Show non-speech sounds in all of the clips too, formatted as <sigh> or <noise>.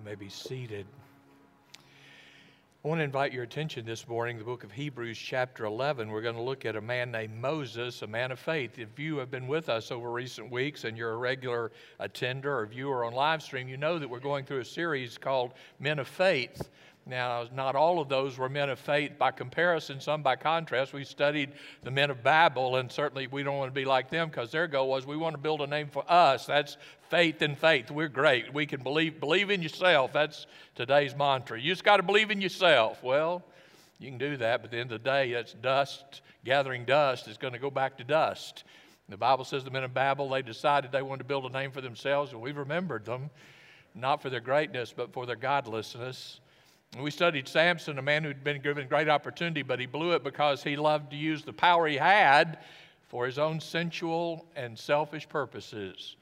You may be seated. I want to invite your attention this morning, the book of Hebrews, chapter 11. We're going to look at a man named Moses, a man of faith. If you have been with us over recent weeks and you're a regular attender or viewer on live stream, you know that we're going through a series called Men of Faith. Now, not all of those were men of faith by comparison, some by contrast. We studied the men of Babel, and certainly we don't want to be like them because their goal was we want to build a name for us. That's faith in faith. We're great. We can believe, believe in yourself. That's today's mantra. You just got to believe in yourself. Well, you can do that, but at the end of the day, that's dust. Gathering dust is going to go back to dust. The Bible says the men of Babel, they decided they wanted to build a name for themselves, and we've remembered them, not for their greatness, but for their godlessness. We studied Samson, a man who'd been given great opportunity, but he blew it because he loved to use the power he had for his own sensual and selfish purposes.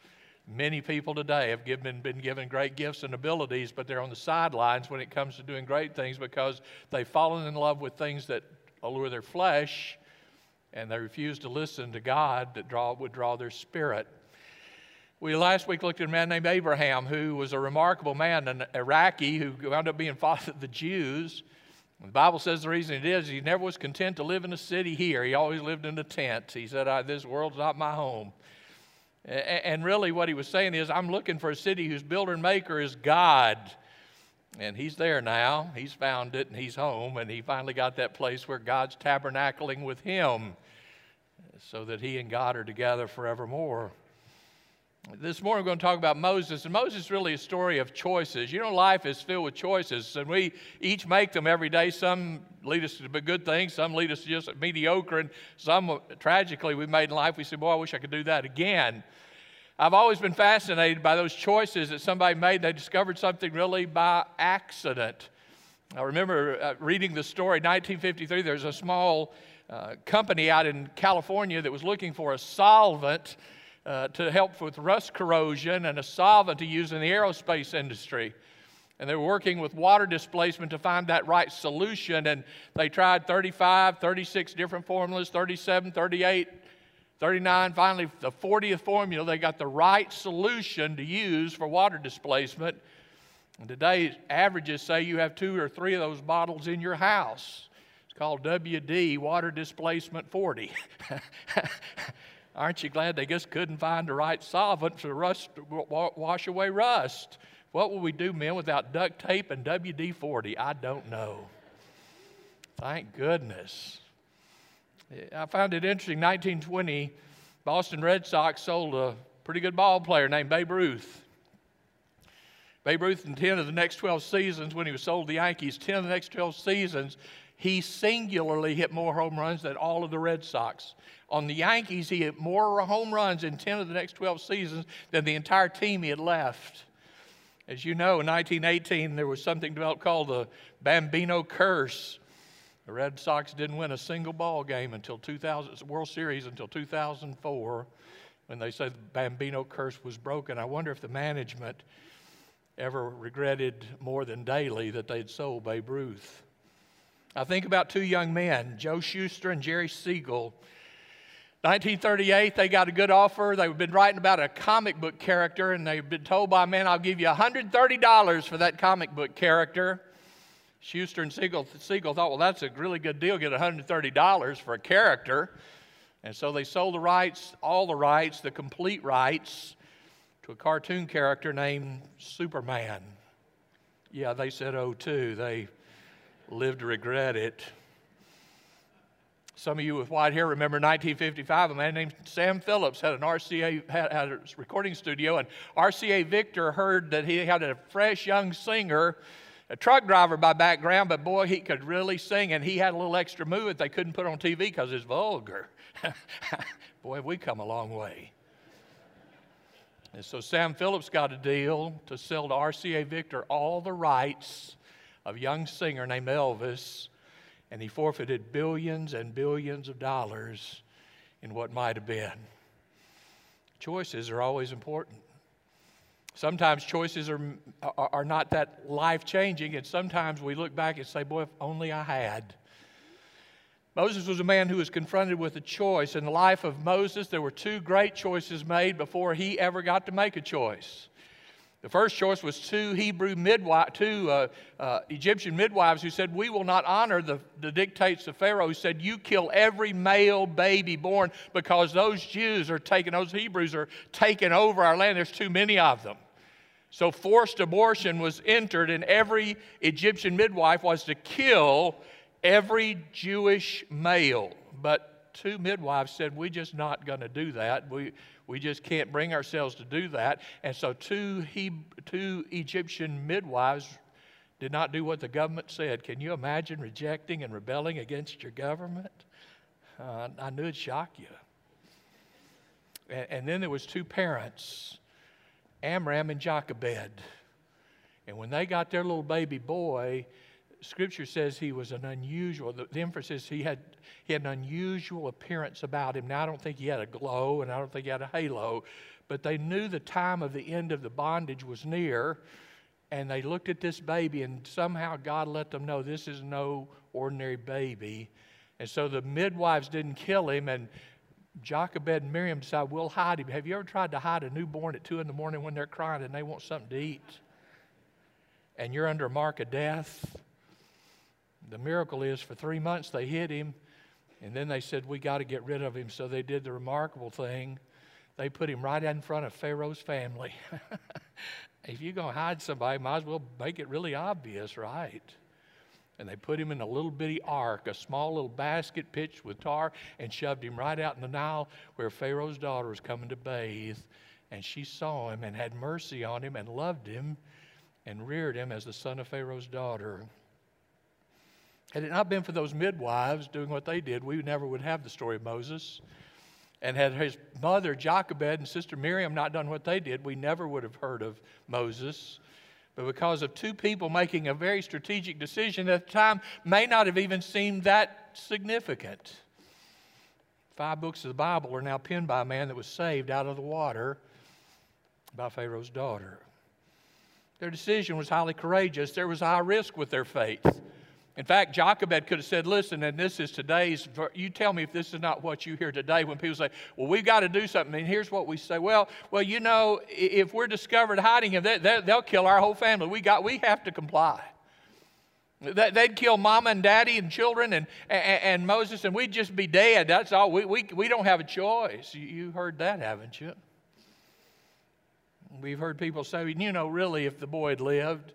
Many people today have given, been given great gifts and abilities, but they're on the sidelines when it comes to doing great things because they've fallen in love with things that allure their flesh and they refuse to listen to God that draw, would draw their spirit. We last week looked at a man named Abraham who was a remarkable man, an Iraqi who wound up being <laughs> father of the Jews. The Bible says the reason it is he never was content to live in a city here. He always lived in a tent. He said, This world's not my home. And really, what he was saying is, I'm looking for a city whose builder and maker is God. And he's there now. He's found it and he's home. And he finally got that place where God's tabernacling with him so that he and God are together forevermore. This morning, we're going to talk about Moses. And Moses is really a story of choices. You know, life is filled with choices, and we each make them every day. Some lead us to good things, some lead us to just mediocre, and some, tragically, we made in life. We say, Boy, I wish I could do that again. I've always been fascinated by those choices that somebody made. They discovered something really by accident. I remember uh, reading the story, 1953, there's a small uh, company out in California that was looking for a solvent uh, to help with rust corrosion and a solvent to use in the aerospace industry. And they were working with water displacement to find that right solution. And they tried 35, 36 different formulas, 37, 38, 39. Finally, the 40th formula, they got the right solution to use for water displacement. And today, averages say you have two or three of those bottles in your house. It's called WD, Water Displacement 40. <laughs> Aren't you glad they just couldn't find the right solvent to rust, wash away rust? What would we do, men, without duct tape and WD 40? I don't know. Thank goodness. I found it interesting. 1920, Boston Red Sox sold a pretty good ball player named Babe Ruth. Babe Ruth, in 10 of the next 12 seasons, when he was sold to the Yankees, 10 of the next 12 seasons, he singularly hit more home runs than all of the Red Sox. On the Yankees, he hit more home runs in 10 of the next 12 seasons than the entire team he had left. As you know, in 1918, there was something developed called the Bambino Curse. The Red Sox didn't win a single ball game until 2000, World Series until 2004, when they said the Bambino Curse was broken. I wonder if the management ever regretted more than daily that they'd sold Babe Ruth. I think about two young men, Joe Shuster and Jerry Siegel. 1938, they got a good offer. They've been writing about a comic book character, and they've been told by a man, I'll give you $130 for that comic book character. Shuster and Siegel, Siegel thought, well, that's a really good deal, get $130 for a character. And so they sold the rights, all the rights, the complete rights, to a cartoon character named Superman. Yeah, they said oh, too. They lived to regret it. Some of you with white hair remember 1955, a man named Sam Phillips had an RCA had, had a recording studio, and RCA Victor heard that he had a fresh young singer, a truck driver by background, but boy, he could really sing, and he had a little extra move that they couldn't put on TV because it's vulgar. <laughs> boy, have we come a long way. And so Sam Phillips got a deal to sell to RCA Victor all the rights a young singer named Elvis and he forfeited billions and billions of dollars in what might have been. Choices are always important. Sometimes choices are, are, not that life changing, and sometimes we look back and say, Boy, if only I had. Moses was a man who was confronted with a choice. In the life of Moses, there were two great choices made before he ever got to make a choice. The first choice was two Hebrew midwives, two uh, uh, Egyptian midwives who said, We will not honor the, the dictates of Pharaoh, who said, You kill every male baby born because those Jews are taking, those Hebrews are taking over our land. There's too many of them. So forced abortion was entered, and every Egyptian midwife was to kill every Jewish male. But two midwives said, We're just not going to do that. We, we just can't bring ourselves to do that. And so two, he, two Egyptian midwives did not do what the government said. Can you imagine rejecting and rebelling against your government? Uh, I knew it'd shock you. And, and then there was two parents, Amram and Jochebed. And when they got their little baby boy, Scripture says he was an unusual, the, the, emphasis, he had, he had an unusual appearance about him. Now, I don't think he had a glow and I don't think he had a halo, but they knew the time of the end of the bondage was near, and they looked at this baby, and somehow God let them know this is no ordinary baby. And so the midwives didn't kill him, and Jochebed and Miriam decided, We'll hide him. Have you ever tried to hide a newborn at 2 in the morning when they're crying and they want something to eat? And you're under a mark of death? The miracle is for three months they hid him, and then they said, We got to get rid of him. So they did the remarkable thing. They put him right in front of Pharaoh's family. <laughs> if you're going to hide somebody, might as well make it really obvious, right? And they put him in a little bitty ark, a small little basket pitched with tar, and shoved him right out in the Nile where Pharaoh's daughter was coming to bathe. And she saw him and had mercy on him and loved him and reared him as the son of Pharaoh's daughter. Had it not been for those midwives doing what they did, we never would have the story of Moses. And had his mother, Jochebed, and sister Miriam not done what they did, we never would have heard of Moses. But because of two people making a very strategic decision at the time, may not have even seemed that significant. Five books of the Bible are now penned by a man that was saved out of the water by Pharaoh's daughter. Their decision was highly courageous. There was high risk with their faith. In fact, Jochebed could have said, Listen, and this is today's, you tell me if this is not what you hear today when people say, Well, we've got to do something. And here's what we say Well, well you know, if we're discovered hiding him, they, they, they'll kill our whole family. We, got, we have to comply. They'd kill mama and daddy and children and, and, and Moses, and we'd just be dead. That's all. We, we, we don't have a choice. You heard that, haven't you? We've heard people say, you know, really, if the boy had lived,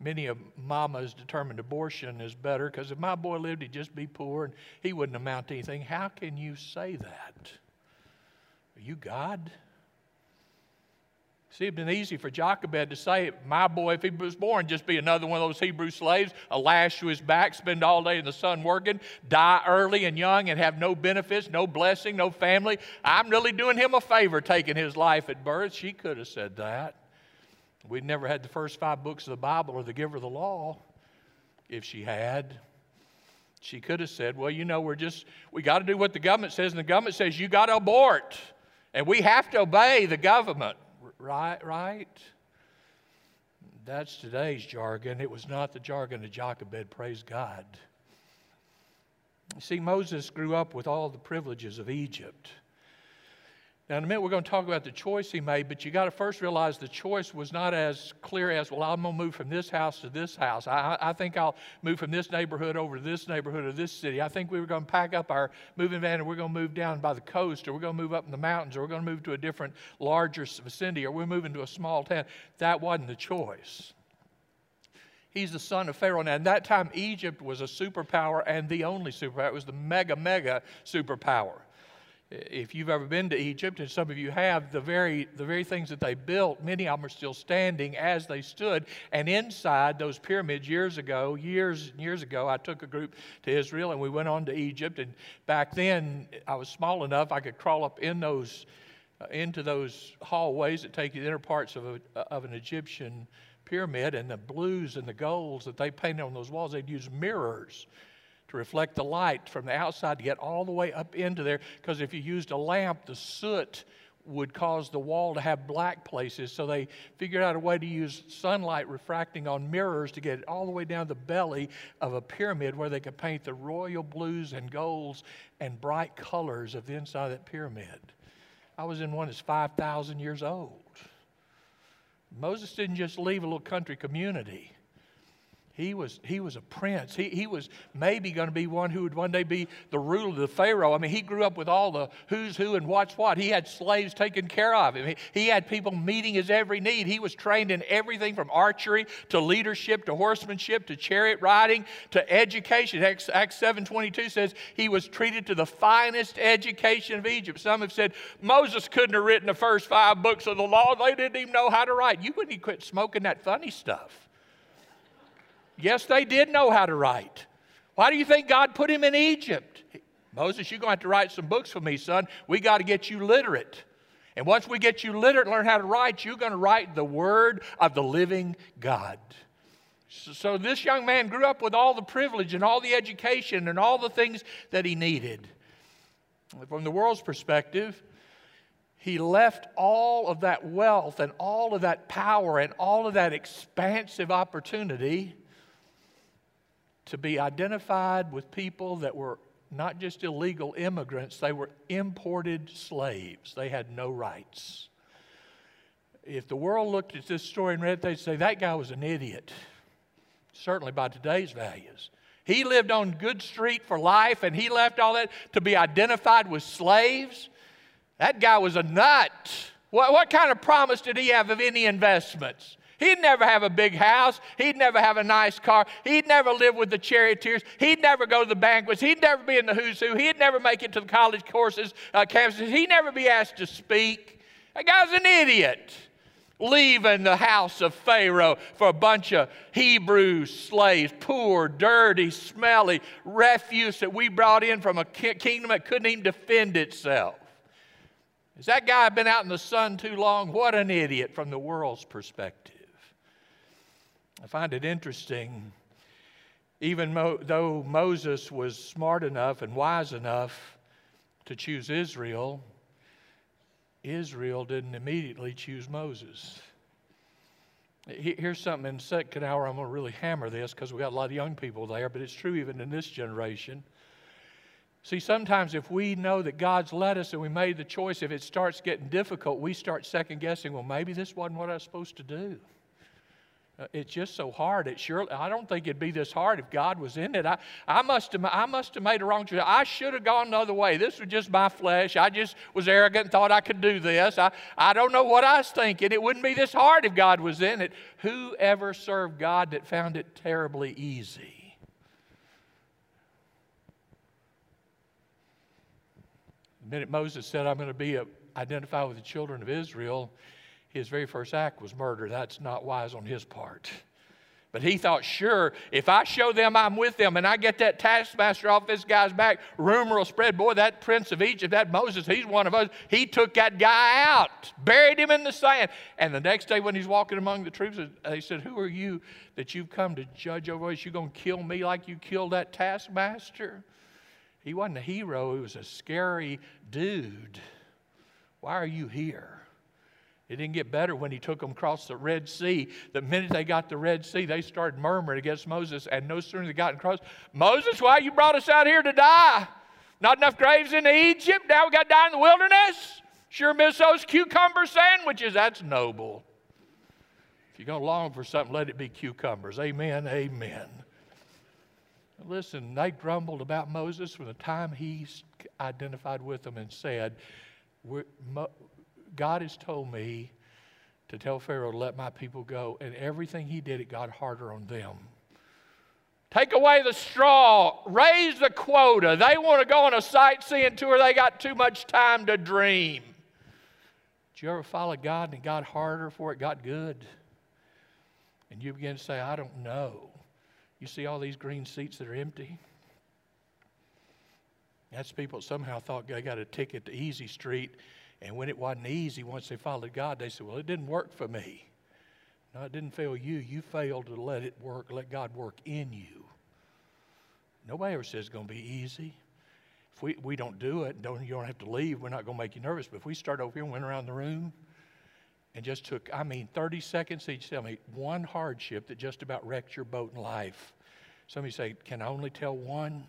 many of mamas determined abortion is better because if my boy lived, he'd just be poor and he wouldn't amount to anything. How can you say that? Are you God? See, it'd been easy for Jochebed to say, My boy, if he was born, just be another one of those Hebrew slaves, a lash to his back, spend all day in the sun working, die early and young, and have no benefits, no blessing, no family. I'm really doing him a favor taking his life at birth. She could have said that. We'd never had the first five books of the Bible or the giver of the law. If she had, she could have said, Well, you know, we're just, we got to do what the government says, and the government says you got to abort, and we have to obey the government. Right, right? That's today's jargon. It was not the jargon of Jochebed, praise God. You see, Moses grew up with all the privileges of Egypt. Now, in a minute, we're going to talk about the choice he made, but you got to first realize the choice was not as clear as, well, I'm going to move from this house to this house. I, I think I'll move from this neighborhood over to this neighborhood or this city. I think we were going to pack up our moving van and we're going to move down by the coast, or we're going to move up in the mountains, or we're going to move to a different, larger vicinity, or we're moving to a small town. That wasn't the choice. He's the son of Pharaoh. Now, at that time, Egypt was a superpower and the only superpower. It was the mega, mega superpower if you've ever been to Egypt, and some of you have, the very, the very things that they built, many of them are still standing as they stood. And inside those pyramids years ago, years and years ago, I took a group to Israel and we went on to Egypt. And back then, I was small enough I could crawl up in those, uh, into those hallways that take you to the inner parts of, a, of an Egyptian pyramid. And the blues and the golds that they painted on those walls, they'd use mirrors to reflect the light from the outside to get all the way up into there. Because if you used a lamp, the soot would cause the wall to have black places. So they figured out a way to use sunlight refracting on mirrors to get it all the way down the belly of a pyramid where they could paint the royal blues and golds and bright colors of the inside of that pyramid. I was in one that's 5,000 years old. Moses didn't just leave a little country community. He was, he was a prince. He, he was maybe going to be one who would one day be the ruler of the Pharaoh. I mean, he grew up with all the who's who and what's what. He had slaves taken care of him. He, he had people meeting his every need. He was trained in everything from archery to leadership to horsemanship to chariot riding to education. Acts, Acts 7.22 says he was treated to the finest education of Egypt. Some have said Moses couldn't have written the first five books of the law. They didn't even know how to write. You wouldn't quit smoking that funny stuff. Yes, they did know how to write. Why do you think God put him in Egypt? Moses, you're going to have to write some books for me, son. We got to get you literate. And once we get you literate learn how to write, you're going to write the word of the living God. So, so, this young man grew up with all the privilege and all the education and all the things that he needed. From the world's perspective, he left all of that wealth and all of that power and all of that expansive opportunity to be identified with people that were not just illegal immigrants, they were imported slaves. They had no rights. If the world looked at this story and read it, they'd say that guy was an idiot, certainly by today's values. He lived on Good Street for life and he left all that to be identified with slaves. That guy was a nut. What, what kind of promise did he have of any investments? He'd never have a big house. He'd never have a nice car. He'd never live with the charioteers. He'd never go to the banquets. He'd never be in the who's who. He'd never make it to the college courses, uh, campuses. He'd never be asked to speak. That guy's an idiot. Leaving the house of Pharaoh for a bunch of Hebrew slaves, poor, dirty, smelly refuse that we brought in from a kingdom that couldn't even defend itself. Has that guy been out in the sun too long? What an idiot from the world's perspective. I find it interesting, even mo- though Moses was smart enough and wise enough to choose Israel, Israel didn't immediately choose Moses. Here's something in second hour, I'm going to really hammer this because we got a lot of young people there, but it's true even in this generation. See, sometimes if we know that God's led us and we made the choice, if it starts getting difficult, we start second guessing, well, maybe this wasn't what I was supposed to do. Uh, it's just so hard. It surely, I don't think it'd be this hard if God was in it. I, I, must have, I must have made a wrong choice. I should have gone another way. This was just my flesh. I just was arrogant and thought I could do this. I, I don't know what I was thinking. It wouldn't be this hard if God was in it. Who ever served God that found it terribly easy? The minute Moses said, I'm going to be a, identified with the children of Israel, his very first act was murder. That's not wise on his part. But he thought, sure, if I show them I'm with them and I get that taskmaster off this guy's back, rumor will spread. Boy, that prince of Egypt, that Moses, he's one of us. He took that guy out, buried him in the sand. And the next day when he's walking among the troops, uh, they said, Who are you that you've come to judge over us? You're going to kill me like you killed that taskmaster? He wasn't a hero, he was a scary dude. Why are you here? It didn't get better when he took them across the Red Sea. The minute they got the Red Sea, they started murmuring against Moses. And no sooner they got across, Moses, why you brought us out here to die? Not enough graves in Egypt. Now we got to die in the wilderness. Sure miss those cucumber sandwiches. That's noble. If you're going to long for something, let it be cucumbers. Amen. Amen. Listen, they grumbled about Moses from the time he identified with them and said, God has told me to tell Pharaoh to let my people go, and everything he did, it got harder on them. Take away the straw, raise the quota. They want to go on a sightseeing tour, they got too much time to dream. Did you ever follow God and it got harder for it got good? And you begin to say, I don't know. You see all these green seats that are empty? That's people somehow thought they got a ticket to Easy Street and when it wasn't easy, once they followed God, they said, Well, it didn't work for me. No, it didn't fail you. You failed to let it work, let God work in you. Nobody ever says it's going to be easy. If we, we don't do it, don't, you don't have to leave. We're not going to make you nervous. But if we start over here and went around the room and just took, I mean, 30 seconds each, tell me one hardship that just about wrecked your boat in life. Somebody say, Can I only tell one?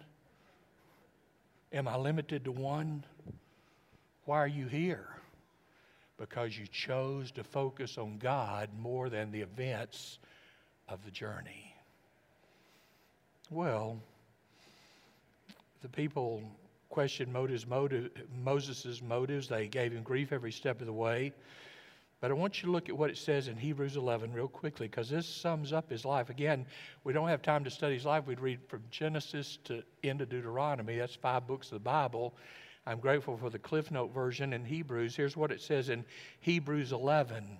Am I limited to one? Why are you here? because you chose to focus on God more than the events of the journey. Well, the people questioned motives, motive, Moses' motives. They gave him grief every step of the way. But I want you to look at what it says in Hebrews 11 real quickly because this sums up his life. Again, we don't have time to study his life. We'd read from Genesis to into Deuteronomy. That's five books of the Bible. I'm grateful for the Cliff Note version in Hebrews. Here's what it says in Hebrews 11.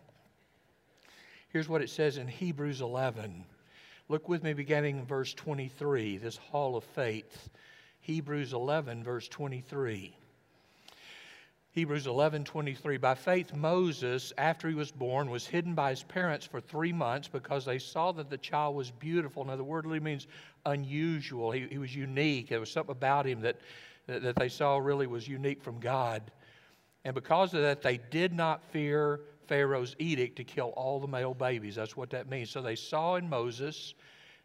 Here's what it says in Hebrews 11. Look with me beginning in verse 23, this hall of faith. Hebrews 11, verse 23. Hebrews 11, 23. By faith, Moses, after he was born, was hidden by his parents for three months because they saw that the child was beautiful. Now, the word literally means unusual. He, he was unique. There was something about him that, that, that they saw really was unique from God. And because of that, they did not fear Pharaoh's edict to kill all the male babies. That's what that means. So they saw in Moses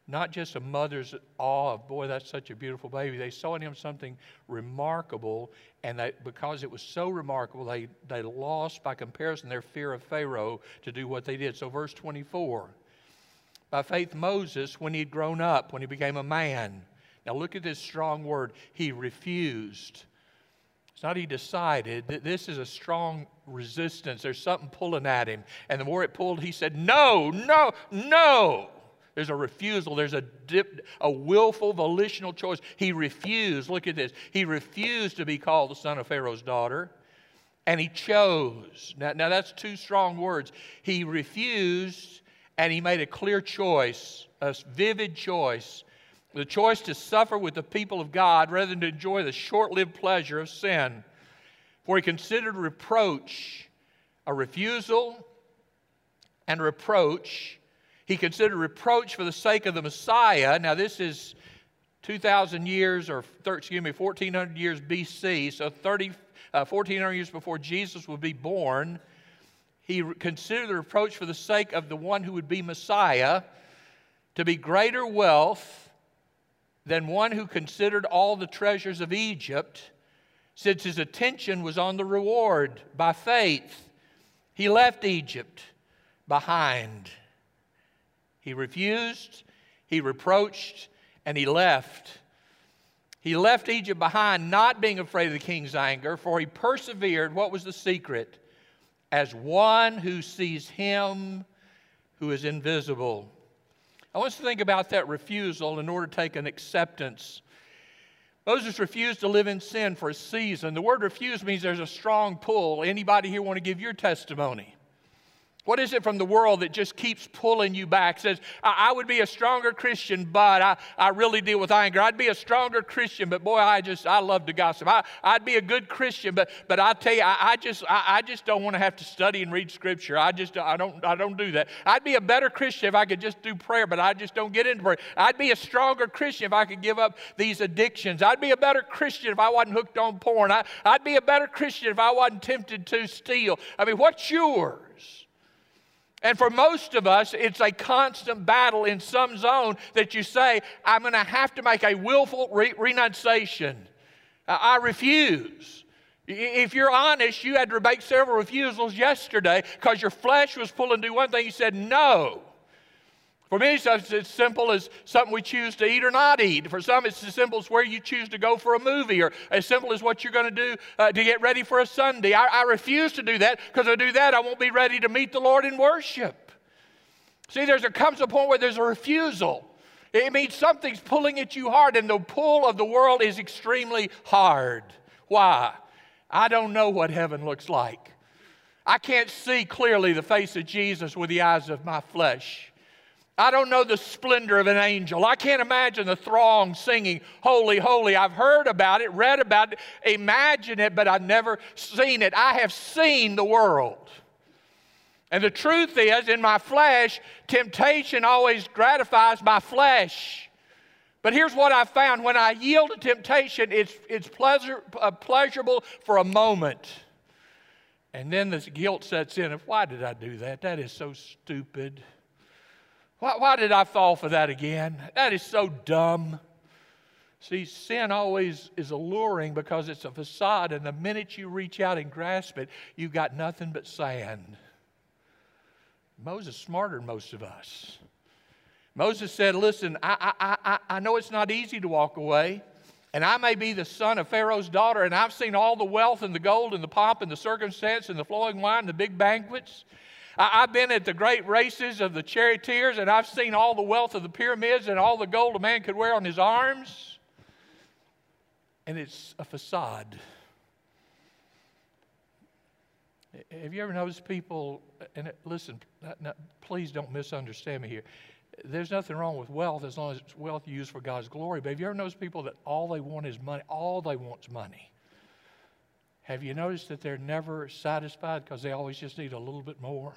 not just a mother's awe of, boy, that's such a beautiful baby. They saw in him something remarkable, and they, because it was so remarkable, they, they lost, by comparison, their fear of Pharaoh to do what they did. So, verse 24 By faith, Moses, when he had grown up, when he became a man, now look at this strong word, he refused. It's not he decided. that This is a strong resistance. There's something pulling at him. And the more it pulled, he said, No, no, no. There's a refusal. There's a, dip, a willful, volitional choice. He refused. Look at this. He refused to be called the son of Pharaoh's daughter, and he chose. Now, now that's two strong words. He refused, and he made a clear choice, a vivid choice. The choice to suffer with the people of God rather than to enjoy the short lived pleasure of sin. For he considered reproach a refusal and reproach he considered reproach for the sake of the Messiah. Now, this is 2,000 years, or excuse me, 1,400 years BC, so 30, uh, 1,400 years before Jesus would be born. He considered the reproach for the sake of the one who would be Messiah to be greater wealth than one who considered all the treasures of Egypt, since his attention was on the reward by faith. He left Egypt behind he refused, he reproached, and he left. He left Egypt behind, not being afraid of the king's anger, for he persevered. What was the secret? As one who sees him who is invisible. I want us to think about that refusal in order to take an acceptance. Moses refused to live in sin for a season. The word refuse means there's a strong pull. Anybody here want to give your testimony? What is it from the world that just keeps pulling you back? Says, I, I, would be a stronger Christian, but I, I really deal with anger. I'd be a stronger Christian, but boy, I just, I love to gossip. I, I'd be a good Christian, but, but I tell you, I, I just, I, I just don't want to have to study and read Scripture. I just, I don't, I don't do that. I'd be a better Christian if I could just do prayer, but I just don't get into prayer. I'd be a stronger Christian if I could give up these addictions. I'd be a better Christian if I wasn't hooked on porn. I, I'd be a better Christian if I wasn't tempted to steal. I mean, what's yours? And for most of us, it's a constant battle in some zone that you say, I'm going to have to make a willful re- renunciation. Uh, I refuse. If you're honest, you had to make several refusals yesterday because your flesh was pulling to do one thing. You said no. For many, it's as simple as something we choose to eat or not eat. For some, it's as simple as where you choose to go for a movie, or as simple as what you're going to do uh, to get ready for a Sunday. I, I refuse to do that because if I do that, I won't be ready to meet the Lord in worship. See, there comes a point where there's a refusal. It means something's pulling at you hard, and the pull of the world is extremely hard. Why? I don't know what heaven looks like. I can't see clearly the face of Jesus with the eyes of my flesh. I don't know the splendor of an angel. I can't imagine the throng singing, Holy, Holy. I've heard about it, read about it, imagine it, but I've never seen it. I have seen the world. And the truth is, in my flesh, temptation always gratifies my flesh. But here's what I found when I yield to temptation, it's, it's pleasure, uh, pleasurable for a moment. And then this guilt sets in of why did I do that? That is so stupid. Why, why did I fall for that again? That is so dumb. See, sin always is alluring because it's a facade, and the minute you reach out and grasp it, you've got nothing but sand. Moses is smarter than most of us. Moses said, Listen, I, I, I, I know it's not easy to walk away, and I may be the son of Pharaoh's daughter, and I've seen all the wealth and the gold and the pomp and the circumstance and the flowing wine and the big banquets. I, have been at the great races of the charioteers, and I've seen all the wealth of the pyramids and all the gold a man could wear on his arms. And it's a facade. Have you ever noticed people, and listen, uh, please don't misunderstand me here. There's nothing wrong with wealth as long as it's wealth used for God's glory. But have you ever noticed people that all they want is money? All they want is money. Have you noticed that they're never satisfied because they always just need a little bit more?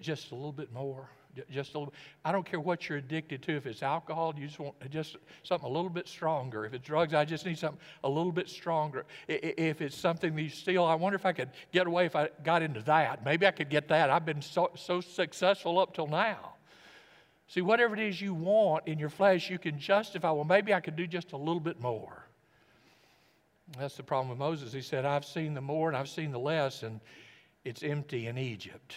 Just a little bit more. Just a little. I don't care what you're addicted to. If it's alcohol, you just want just something a little bit stronger. If it's drugs, I just need something a little bit stronger. If it's something that you steal, I wonder if I could get away if I got into that. Maybe I could get that. I've been so, so successful up till now. See, whatever it is you want in your flesh, you can justify. Well, maybe I could do just a little bit more. That's the problem with Moses. He said, I've seen the more and I've seen the less, and it's empty in Egypt.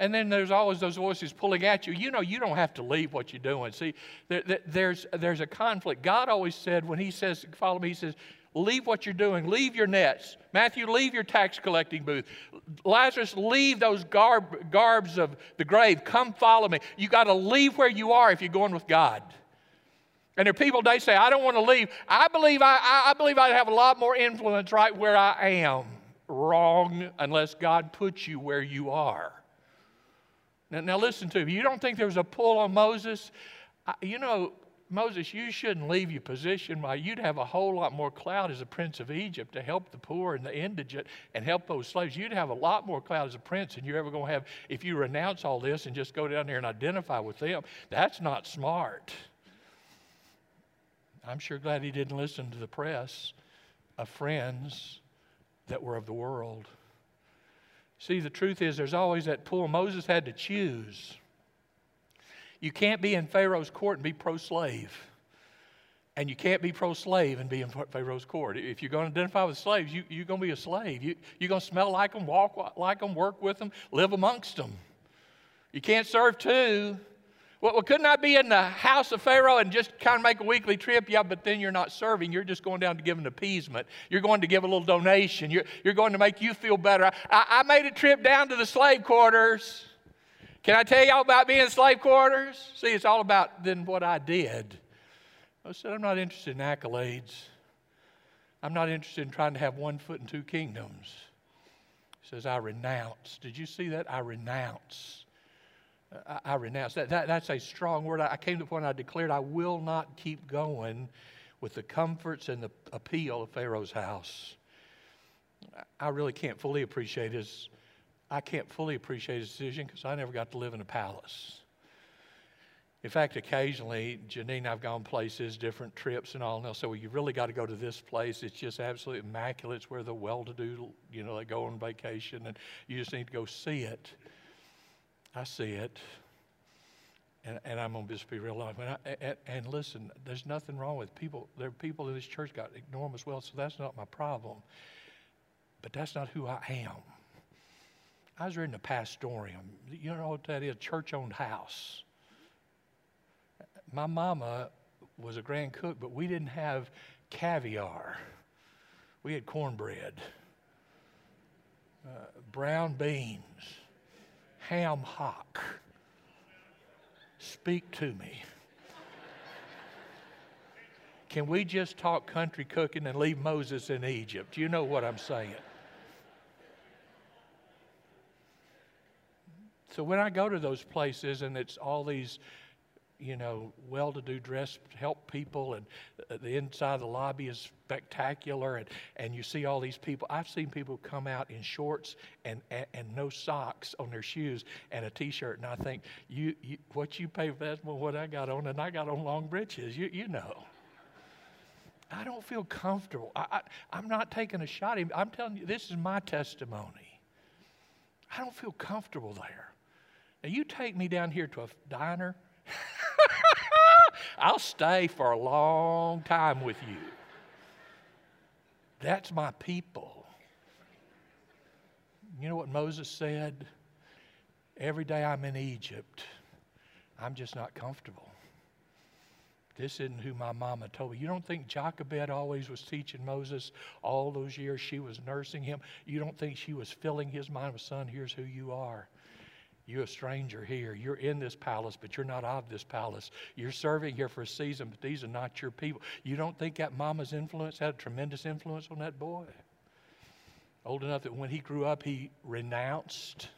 And then there's always those voices pulling at you. You know, you don't have to leave what you're doing. See, there, there, there's, there's a conflict. God always said, when He says, follow me, He says, leave what you're doing, leave your nets. Matthew, leave your tax collecting booth. Lazarus, leave those garb, garbs of the grave. Come follow me. You got to leave where you are if you're going with God. And there are people they say, I don't want to leave. I believe I, I believe I'd have a lot more influence right where I am. Wrong, unless God puts you where you are. Now, now listen to me. You don't think there was a pull on Moses? you know, Moses, you shouldn't leave your position. Why, you'd have a whole lot more clout as a prince of Egypt to help the poor and the indigent and help those slaves. You'd have a lot more clout as a prince than you're ever going to have if you renounce all this and just go down there and identify with them. That's not smart. I'm sure glad he didn't listen to the press of friends that were of the world. See, the truth is, there's always that pull. Moses had to choose. You can't be in Pharaoh's court and be pro slave. And you can't be pro slave and be in Pharaoh's court. If you're going to identify with slaves, you, you're going to be a slave. You, you're going to smell like them, walk like them, work with them, live amongst them. You can't serve two. Well, couldn't I be in the house of Pharaoh and just kind of make a weekly trip? Yeah, but then you're not serving. You're just going down to give an appeasement. You're going to give a little donation. You're, you're going to make you feel better. I, I made a trip down to the slave quarters. Can I tell y'all about being in slave quarters? See, it's all about then what I did. I said, I'm not interested in accolades. I'm not interested in trying to have one foot in two kingdoms. He says, I renounce. Did you see that? I renounce. I, renounce. That, that, that's a strong word. I, I came to the point I declared I will not keep going with the comforts and the appeal of Pharaoh's house. I really can't fully appreciate his. I can't fully appreciate his decision because I never got to live in a palace. In fact, occasionally, Janine and I've gone places, different trips and all, and they'll say, well, you really got to go to this place. It's just absolutely immaculate. It's where the well-to-do, you know, they go on vacation, and you just need to go see it. I see it. And, and I'm going to just be real life. And, I, and, and, listen, there's nothing wrong with people. There are people in this church got enormous wealth, so that's not my problem. But that's not who I am. I was reading a pastorium. You know what that is? Church owned house. My mama was a grand cook, but we didn't have caviar. We had cornbread, uh, brown beans ham hock. Speak to me. Can we just talk country cooking and leave Moses in Egypt? You know what I'm saying. So when I go to those places and it's all these you know, well to do dress help people, and uh, the inside of the lobby is spectacular, and, and you see all these people. I've seen people come out in shorts and, and, and no socks on their shoes and a t shirt, and I think, you, you, what you pay for that's what I got on, and I got on long breeches, you, you know. I don't feel comfortable. I, I, am not taking a shot. I'm telling you, this is my testimony. I don't feel comfortable there. Now, you take me down here to a diner <laughs> I'll stay for a long time with you. That's my people. You know what Moses said? Every day I'm in Egypt, I'm just not comfortable. This isn't who my mama told me. You don't think Jochebed always was teaching Moses all those years she was nursing him? You don't think she was filling his mind with, son, here's who you are. You're a stranger here. You're in this palace, but you're not of this palace. You're serving here for a season, but these are not your people. You don't think that mama's influence had a tremendous influence on that boy? Old enough that when he grew up, he renounced.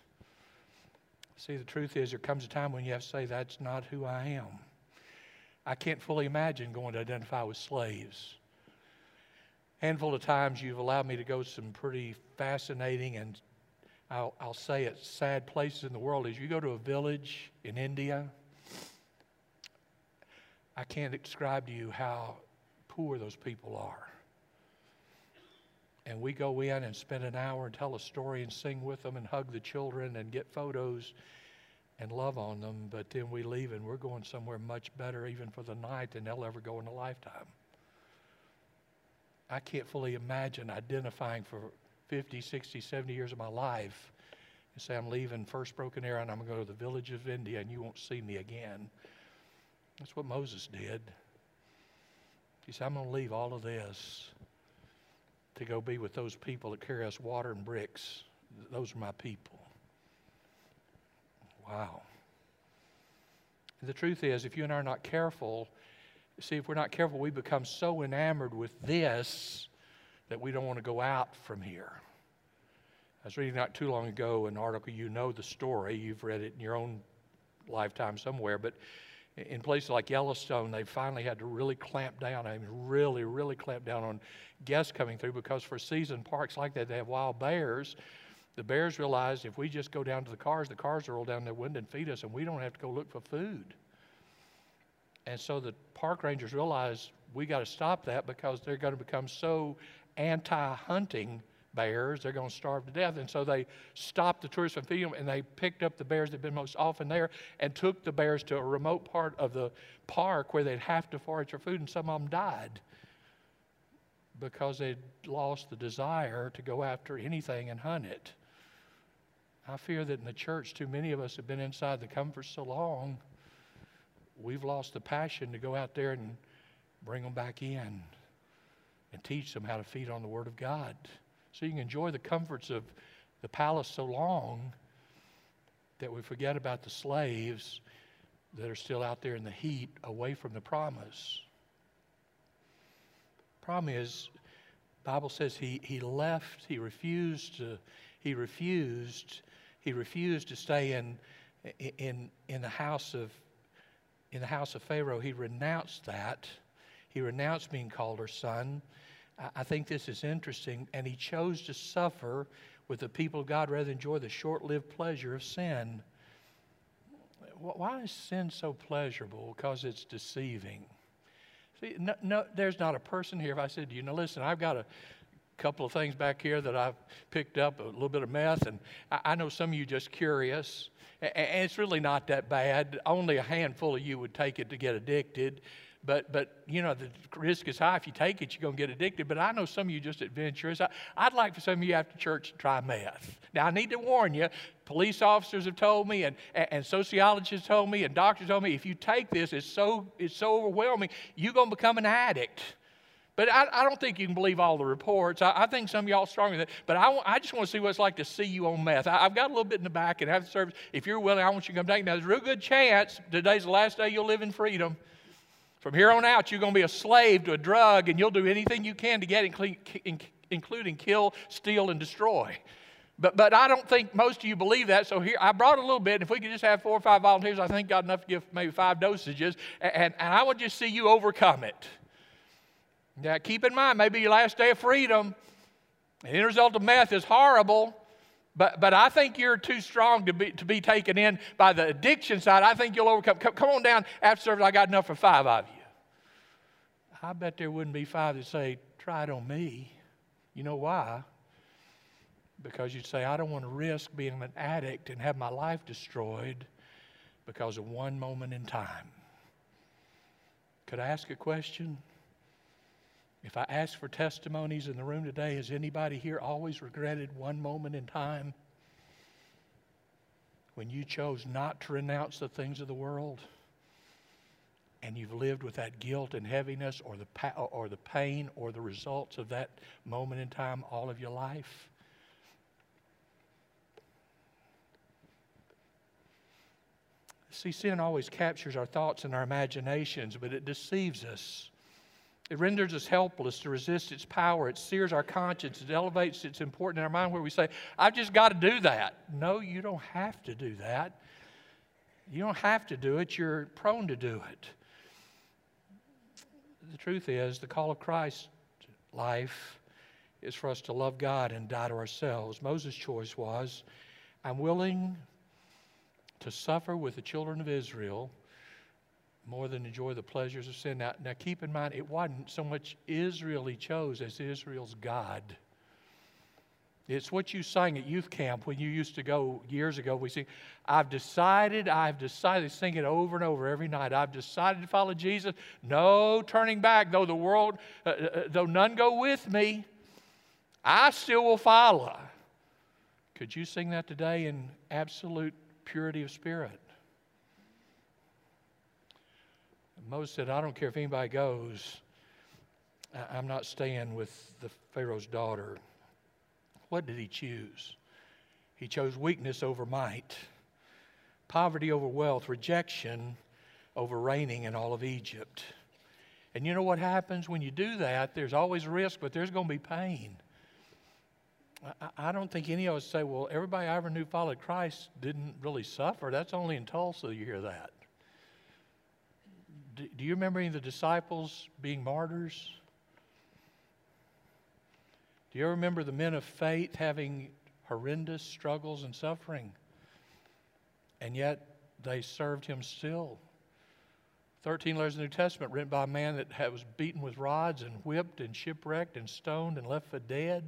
See, the truth is, there comes a time when you have to say, That's not who I am. I can't fully imagine going to identify with slaves. Handful of times you've allowed me to go to some pretty fascinating and I'll, I'll say it sad places in the world. As you go to a village in India, I can't describe to you how poor those people are. And we go in and spend an hour and tell a story and sing with them and hug the children and get photos and love on them, but then we leave and we're going somewhere much better, even for the night, than they'll ever go in a lifetime. I can't fully imagine identifying for 50, 60, 70 years of my life and say, I'm leaving First Broken Arrow and I'm going to go to the village of India and you won't see me again. That's what Moses did. He said, I'm going to leave all of this to go be with those people that carry us water and bricks. Those are my people. Wow. And the truth is, if you and I are not careful, see, if we're not careful, we become so enamored with this that we don't want to go out from here. I was reading not too long ago an article, you know the story, you've read it in your own lifetime somewhere, but in places like Yellowstone, they finally had to really clamp down. I mean, really, really clamp down on guests coming through because for season parks like that, they have wild bears the bears realized if we just go down to the cars, the cars roll down their window and feed us, and we don't have to go look for food. And so the park rangers realized we got to stop that because they're going to become so anti hunting bears, they're going to starve to death. And so they stopped the tourists from feeding them and they picked up the bears that had been most often there and took the bears to a remote part of the park where they'd have to forage for food, and some of them died because they'd lost the desire to go after anything and hunt it. I fear that in the church, too many of us have been inside the comfort so long, we've lost the passion to go out there and bring them back in and teach them how to feed on the Word of God. So you can enjoy the comforts of the palace so long that we forget about the slaves that are still out there in the heat away from the promise. Problem is, Bible says he, he left, he refused to, he refused he refused to stay in, in, in, the house of, in the house of Pharaoh. He renounced that. He renounced being called her son. I think this is interesting. And he chose to suffer with the people of God rather than enjoy the short lived pleasure of sin. Why is sin so pleasurable? Because it's deceiving. See, no, no, there's not a person here. If I said, to you know, listen, I've got a, couple of things back here that I've picked up, a little bit of meth, and I, I know some of you just curious, and it's really not that bad. Only a handful of you would take it to get addicted. But, but you know, the risk is high. If you take it, you're going to get addicted. But I know some of you just adventurous. I, I'd like for some of you after church to try meth. Now, I need to warn you, police officers have told me, and, and sociologists told me, and doctors told me, if you take this, it's so, it's so overwhelming, you're going to become an addict. But I, I, don't think you can believe all the reports. I, I think some of y'all stronger than that. But I, I just want to see what it's like to see you on meth. I, have got a little bit in the back and have the service. If you're willing, I want you to come down. Now, there's a real good chance today's the last day you'll live in freedom. From here on out, you're going to be a slave to a drug, and you'll do anything you can to get it, including kill, steal, and destroy. But, but I don't think most of you believe that. So here, I brought a little bit. If we could just have four or five volunteers, I think God enough to give maybe five dosages. And, and I would just see you overcome it. Now, keep in mind, maybe your last day of freedom, the end result of meth is horrible, but, but I think you're too strong to be, to be taken in by the addiction side. I think you'll overcome. Come, come on down after service. I got enough for five of you. I bet there wouldn't be five that say, try it on me. You know why? Because you'd say, I don't want to risk being an addict and have my life destroyed because of one moment in time. Could I ask a question? If I ask for testimonies in the room today, has anybody here always regretted one moment in time when you chose not to renounce the things of the world? and you've lived with that guilt and heaviness or the, pa- or the pain or the results of that moment in time all of your life? See, sin always captures our thoughts and our imaginations, but it deceives us. It renders us helpless to resist its power. It sears our conscience. It elevates its importance in our mind where we say, I've just got to do that. No, you don't have to do that. You don't have to do it. You're prone to do it the truth is, the call of Christ's life is for us to love God and die to ourselves. Moses' choice was I'm willing to suffer with the children of Israel more than enjoy the pleasures of sin. Now, now keep in mind, it wasn't so much Israel he chose as Israel's God. It's what you sang at youth camp when you used to go years ago. We sing, I've decided, I've decided, sing it over and over every night. I've decided to follow Jesus. No turning back, though the world, uh, uh, uh, though none go with me, I still will follow. Could you sing that today in absolute purity of spirit? Moses said, I don't care if anybody goes, I'm not staying with the Pharaoh's daughter. What did he choose? He chose weakness over might, poverty over wealth, rejection over reigning in all of Egypt. And you know what happens when you do that? There's always risk, but there's going to be pain. I, don't think any of us say, well, everybody I ever knew followed Christ didn't really suffer. That's only in Tulsa you hear that. Do, do you remember any of the disciples being martyrs? Do you remember the men of faith having horrendous struggles and suffering? And yet they served him still. 13 letters of the New Testament written by a man that was beaten with rods and whipped and shipwrecked and stoned and left for dead.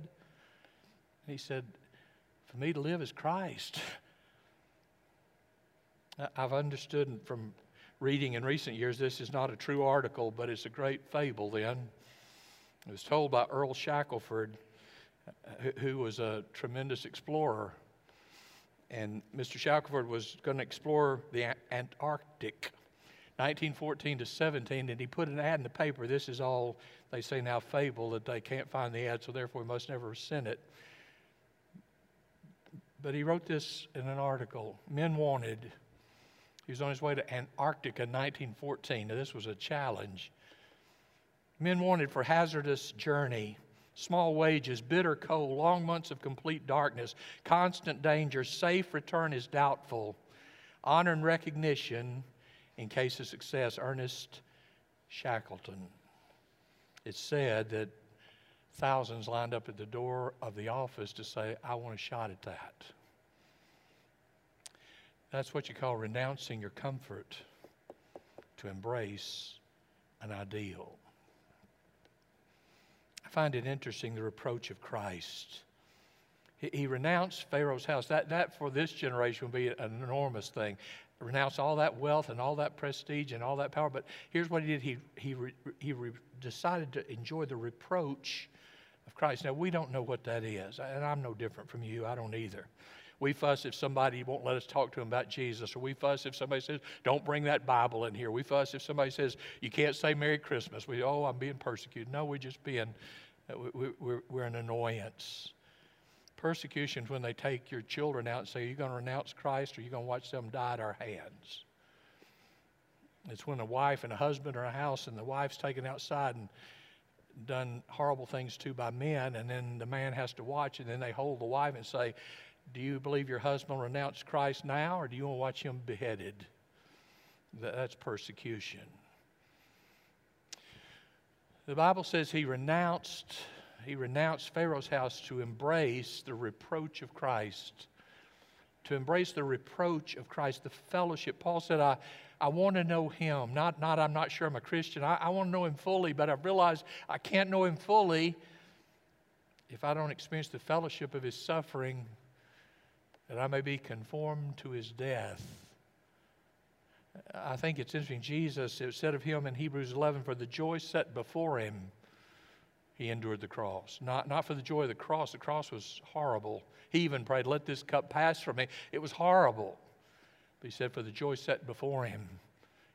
And he said, For me to live is Christ. <laughs> I've understood from reading in recent years this is not a true article, but it's a great fable then. It was told by Earl Shackelford who was a tremendous explorer. And Mr. Shackelford was going to explore the Antarctic, 1914 to 17, and he put an ad in the paper. This is all, they say now, fable that they can't find the ad, so therefore we must never send it. But he wrote this in an article Men wanted. He was on his way to Antarctica in 1914. Now, this was a challenge. Men wanted for hazardous journey small wages, bitter cold, long months of complete darkness, constant danger, safe return is doubtful, honor and recognition in case of success. Ernest Shackleton. It's said that thousands lined up at the door of the office to say, I want a shot at that. That's what you call renouncing your comfort to embrace an ideal. I find it interesting the reproach of Christ. He, he renounced Pharaoh's house. That, that for this generation would be an enormous thing. Renounce all that wealth and all that prestige and all that power. But here's what he did he, he, re, he re, decided to enjoy the reproach of Christ. Now, we don't know what that is, and I'm no different from you. I don't either. We fuss if somebody won't let us talk to them about Jesus, or we fuss if somebody says, don't bring that Bible in here. We fuss if somebody says, you can't say Merry Christmas. We, oh, I'm being persecuted. No, we're just being, uh, we're, we're an annoyance. Persecution is when they take your children out and say, Are you going to renounce Christ or are you going to watch them die at our hands? It's when a wife and a husband are in a house and the wife's taken outside and done horrible things to by men, and then the man has to watch, and then they hold the wife and say, do you believe your husband renounced Christ now, or do you want to watch him beheaded? That's persecution. The Bible says he renounced, he renounced Pharaoh's house to embrace the reproach of Christ. To embrace the reproach of Christ, the fellowship. Paul said, I, I want to know him. Not, not I'm not sure I'm a Christian. I, I want to know him fully, but I've realized I can't know him fully if I don't experience the fellowship of his suffering that I may be conformed to his death. I think it's interesting. Jesus, it said of him in Hebrews 11, for the joy set before him, he endured the cross. Not, not for the joy of the cross. The cross was horrible. He even prayed, Let this cup pass from me. It was horrible. But he said, For the joy set before him,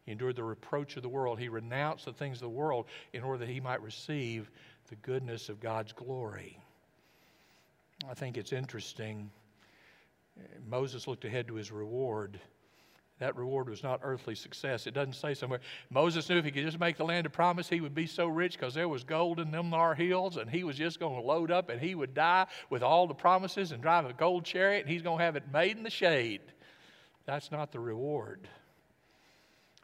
he endured the reproach of the world. He renounced the things of the world in order that he might receive the goodness of God's glory. I think it's interesting. Moses looked ahead to his reward that reward was not earthly success. It doesn't say somewhere. Moses knew if he could just make the land of promise, he would be so rich because there was gold in them thar hills, and he was just going to load up and he would die with all the promises and drive a gold chariot, and he's going to have it made in the shade. That's not the reward.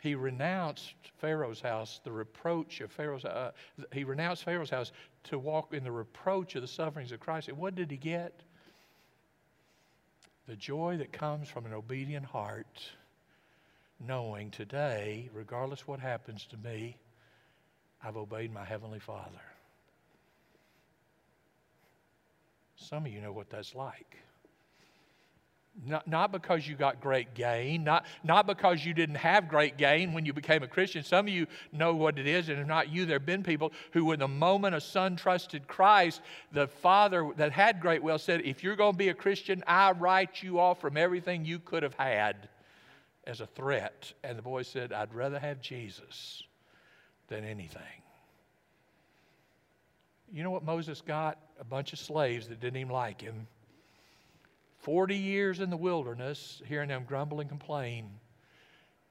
He renounced Pharaoh's house, the reproach of Pharaoh's uh, he renounced Pharaoh's house to walk in the reproach of the sufferings of Christ. And what did he get? The joy that comes from an obedient heart knowing today, regardless what happens to me, I've obeyed my Heavenly Father. Some of you know what that's like. Not, not because you got great gain, not, not because you didn't have great gain when you became a Christian. Some of you know what it is, and if not you, there have been people who, in the moment a son trusted Christ, the father that had great wealth said, If you're going to be a Christian, I write you off from everything you could have had as a threat. And the boy said, I'd rather have Jesus than anything. You know what Moses got? A bunch of slaves that didn't even like him. 40 years in the wilderness, hearing them grumble and complain.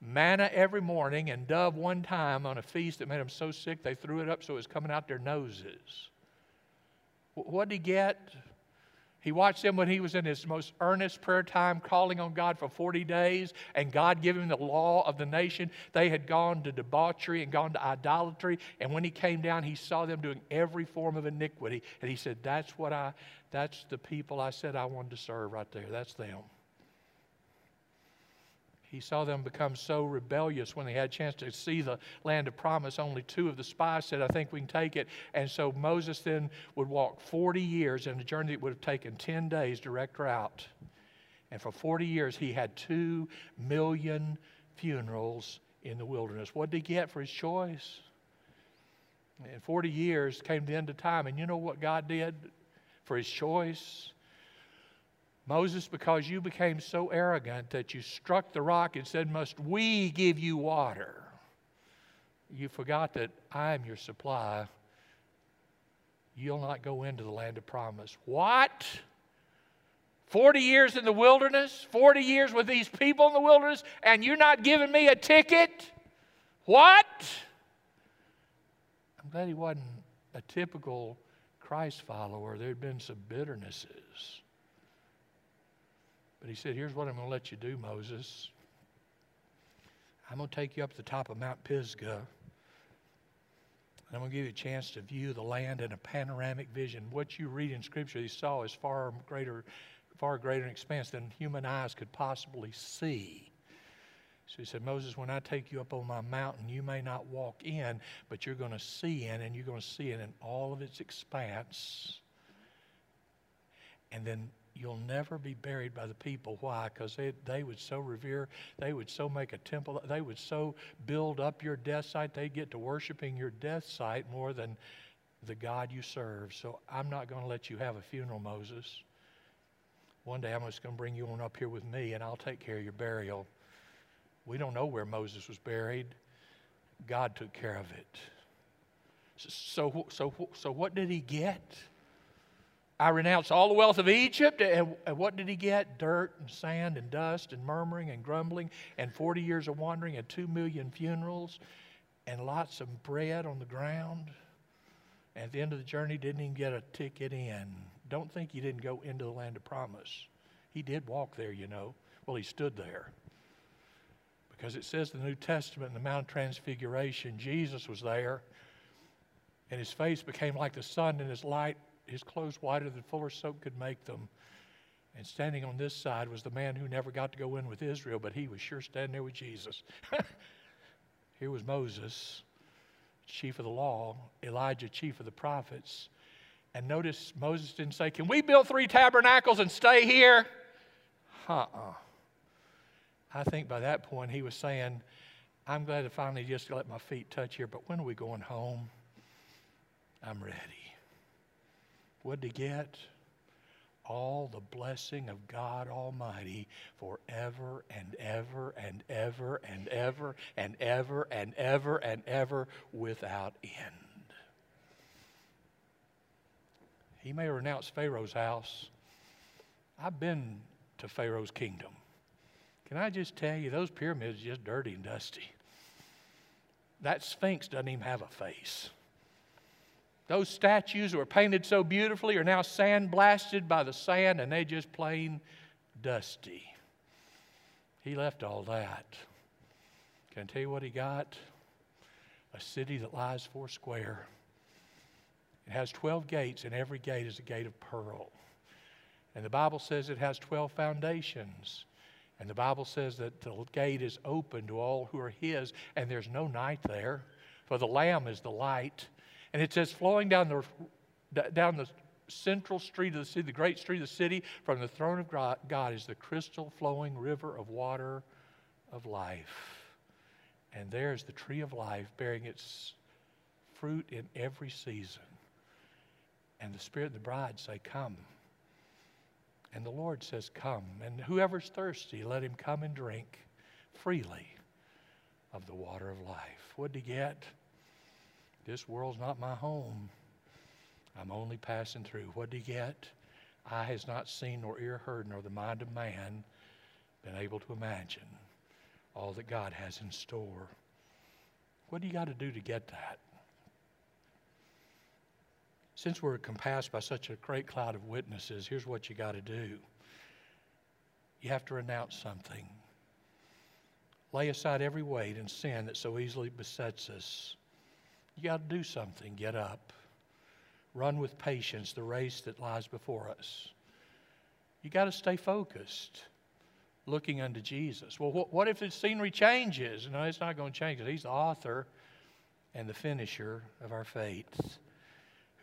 Manna every morning and dove one time on a feast that made them so sick they threw it up so it was coming out their noses. What did he get? He watched them when he was in his most earnest prayer time, calling on God for 40 days, and God gave him the law of the nation. They had gone to debauchery and gone to idolatry. And when he came down, he saw them doing every form of iniquity. And he said, That's what I, that's the people I said I wanted to serve right there. That's them. He saw them become so rebellious when they had a chance to see the land of promise. Only two of the spies said, I think we can take it. And so Moses then would walk 40 years in a journey that would have taken 10 days direct route. And for 40 years, he had two million funerals in the wilderness. What did he get for his choice? In 40 years came the end of time. And you know what God did for his choice? Moses, because you became so arrogant that you struck the rock and said, Must we give you water? You forgot that I am your supply. You'll not go into the land of promise. What? 40 years in the wilderness, 40 years with these people in the wilderness, and you're not giving me a ticket? What? I'm glad he wasn't a typical Christ follower. There had been some bitternesses. But he said, Here's what I'm going to let you do, Moses. I'm going to take you up to the top of Mount Pisgah. And I'm going to give you a chance to view the land in a panoramic vision. What you read in Scripture, you saw is far greater, far greater an expanse than human eyes could possibly see. So he said, Moses, when I take you up on my mountain, you may not walk in, but you're going to see in, and you're going to see it in all of its expanse. And then you'll never be buried by the people. Why? Because they, they would so revere, they would so make a temple, they would so build up your death site, they get to worshiping your death site more than the God you serve. So I'm not going to let you have a funeral, Moses. One day I'm just going to bring you on up here with me and I'll take care of your burial. We don't know where Moses was buried. God took care of it. So, so, so what did he get? I renounced all the wealth of Egypt. And what did he get? Dirt and sand and dust and murmuring and grumbling and 40 years of wandering and 2 million funerals and lots of bread on the ground. And at the end of the journey, didn't even get a ticket in. Don't think he didn't go into the land of promise. He did walk there, you know. Well, he stood there. Because it says in the New Testament, in the Mount of Transfiguration, Jesus was there, and his face became like the sun, and his light his clothes whiter than fuller soap could make them. And standing on this side was the man who never got to go in with Israel, but he was sure standing there with Jesus. <laughs> Here was Moses, chief of the law, Elijah, chief of the prophets. And notice Moses didn't say, Can we build three tabernacles and stay here? Uh uh I think by that point he was saying, I'm glad to finally just let my feet touch here, but when are we going home? I'm ready. What did he get? All the blessing of God Almighty forever and ever and ever and ever and ever and ever and ever without end. He may renounce Pharaoh's house. I've been to Pharaoh's kingdom. Can I just tell you, those pyramids are just dirty and dusty. That Sphinx doesn't even have a face. Those statues that were painted so beautifully are now sandblasted by the sand and they just plain dusty. He left all that. Can I tell you what he got? A city that lies four square. It has 12 gates, and every gate is a gate of pearl. And the Bible says it has 12 foundations. And the Bible says that the gate is open to all who are His, and there's no night there, for the Lamb is the light. And it says, flowing down the, down the central street of the city, the great street of the city, from the throne of God is the crystal flowing river of water of life. And there's the tree of life bearing its fruit in every season. And the Spirit and the bride say, Come. And the Lord says, Come. And whoever's thirsty, let him come and drink freely of the water of life. What did he get? This world's not my home. I'm only passing through. What did he get? Eye has not seen, nor ear heard, nor the mind of man been able to imagine all that God has in store. What do you got to do to get that? Since we're compassed by such a great cloud of witnesses, here's what you got to do you have to renounce something. Lay aside every weight and sin that so easily besets us. You got to do something. Get up. Run with patience the race that lies before us. You got to stay focused, looking unto Jesus. Well, what, what if the scenery changes? No, it's not going to change. He's the author and the finisher of our faith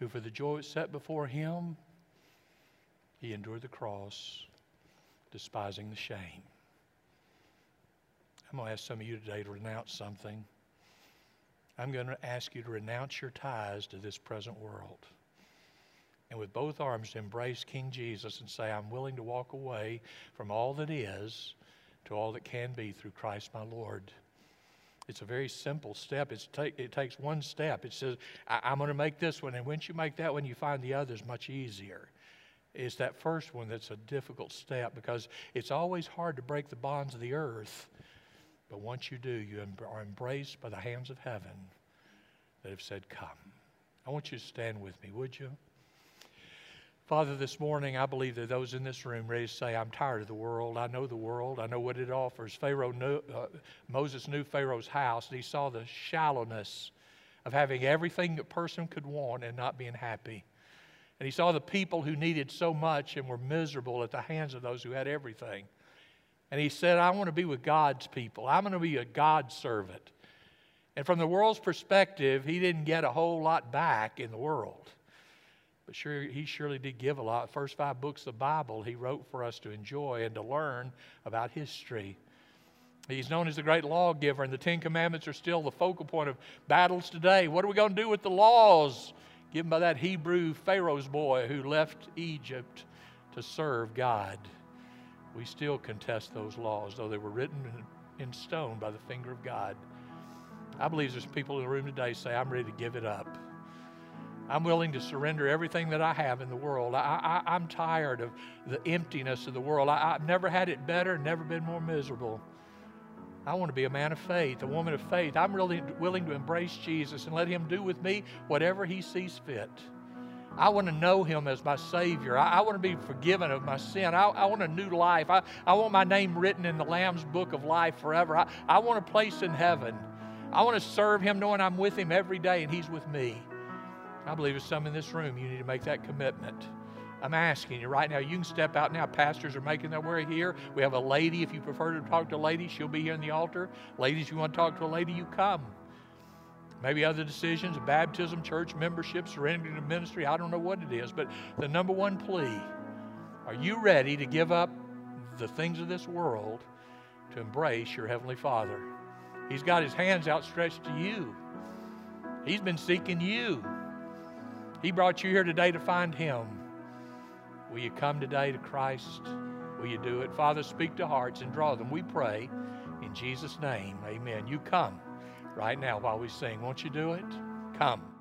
who for the joy set before him, he endured the cross, despising the shame. I'm going to ask some of you today to renounce something. I'm going to ask you to renounce your ties to this present world. And with both arms to embrace King Jesus and say, I'm willing to walk away from all that is to all that can be through Christ my Lord. It's a very simple step. It's take, it takes one step. It says, I, am going to make this one. And once you make that one, you find the others much easier. It's that first one that's a difficult step because it's always hard to break the bonds of the earth. But once you do, you are embraced by the hands of heaven that have said, Come. I want you to stand with me, would you? Father, this morning I believe that those in this room ready to say, I'm tired of the world. I know the world. I know what it offers. Pharaoh knew, uh, Moses knew Pharaoh's house, and he saw the shallowness of having everything a person could want and not being happy. And he saw the people who needed so much and were miserable at the hands of those who had everything. And he said, I want to be with God's people. I'm going to be a God servant. And from the world's perspective, he didn't get a whole lot back in the world. But sure, he surely did give a lot. The first five books of the Bible he wrote for us to enjoy and to learn about history. He's known as the great lawgiver, and the Ten Commandments are still the focal point of battles today. What are we going to do with the laws given by that Hebrew Pharaoh's boy who left Egypt to serve God? We still contest those laws, though they were written in stone by the finger of God. I believe there's people in the room today say, I'm ready to give it up. I'm willing to surrender everything that I have in the world. I, I, am tired of the emptiness of the world. I, have never had it better, never been more miserable. I want to be a man of faith, a woman of faith. I'm really willing to embrace Jesus and let Him do with me whatever He sees fit. I want to know Him as my Savior. I, I want to be forgiven of my sin. I, I want a new life. I, I want my name written in the Lamb's book of life forever. I, I want a place in heaven. I want to serve Him knowing I'm with Him every day and He's with me. I believe there's some in this room, you need to make that commitment. I'm asking you right now, you can step out now. Pastors are making their way here. We have a lady. If you prefer to talk to a lady, she'll be here in the altar. Ladies, you want to talk to a lady, you come. Maybe other decisions, baptism, church membership, surrendering to ministry. I don't know what it is, but the number one plea are you ready to give up the things of this world to embrace your Heavenly Father. He's got his hands outstretched to you. He's been seeking you. He brought you here today to find Him. Will you come today to Christ? Will you do it? Father, speak to hearts and draw them. We pray in Jesus' name. Amen. You come right now while we sing. Won't you do it? Come.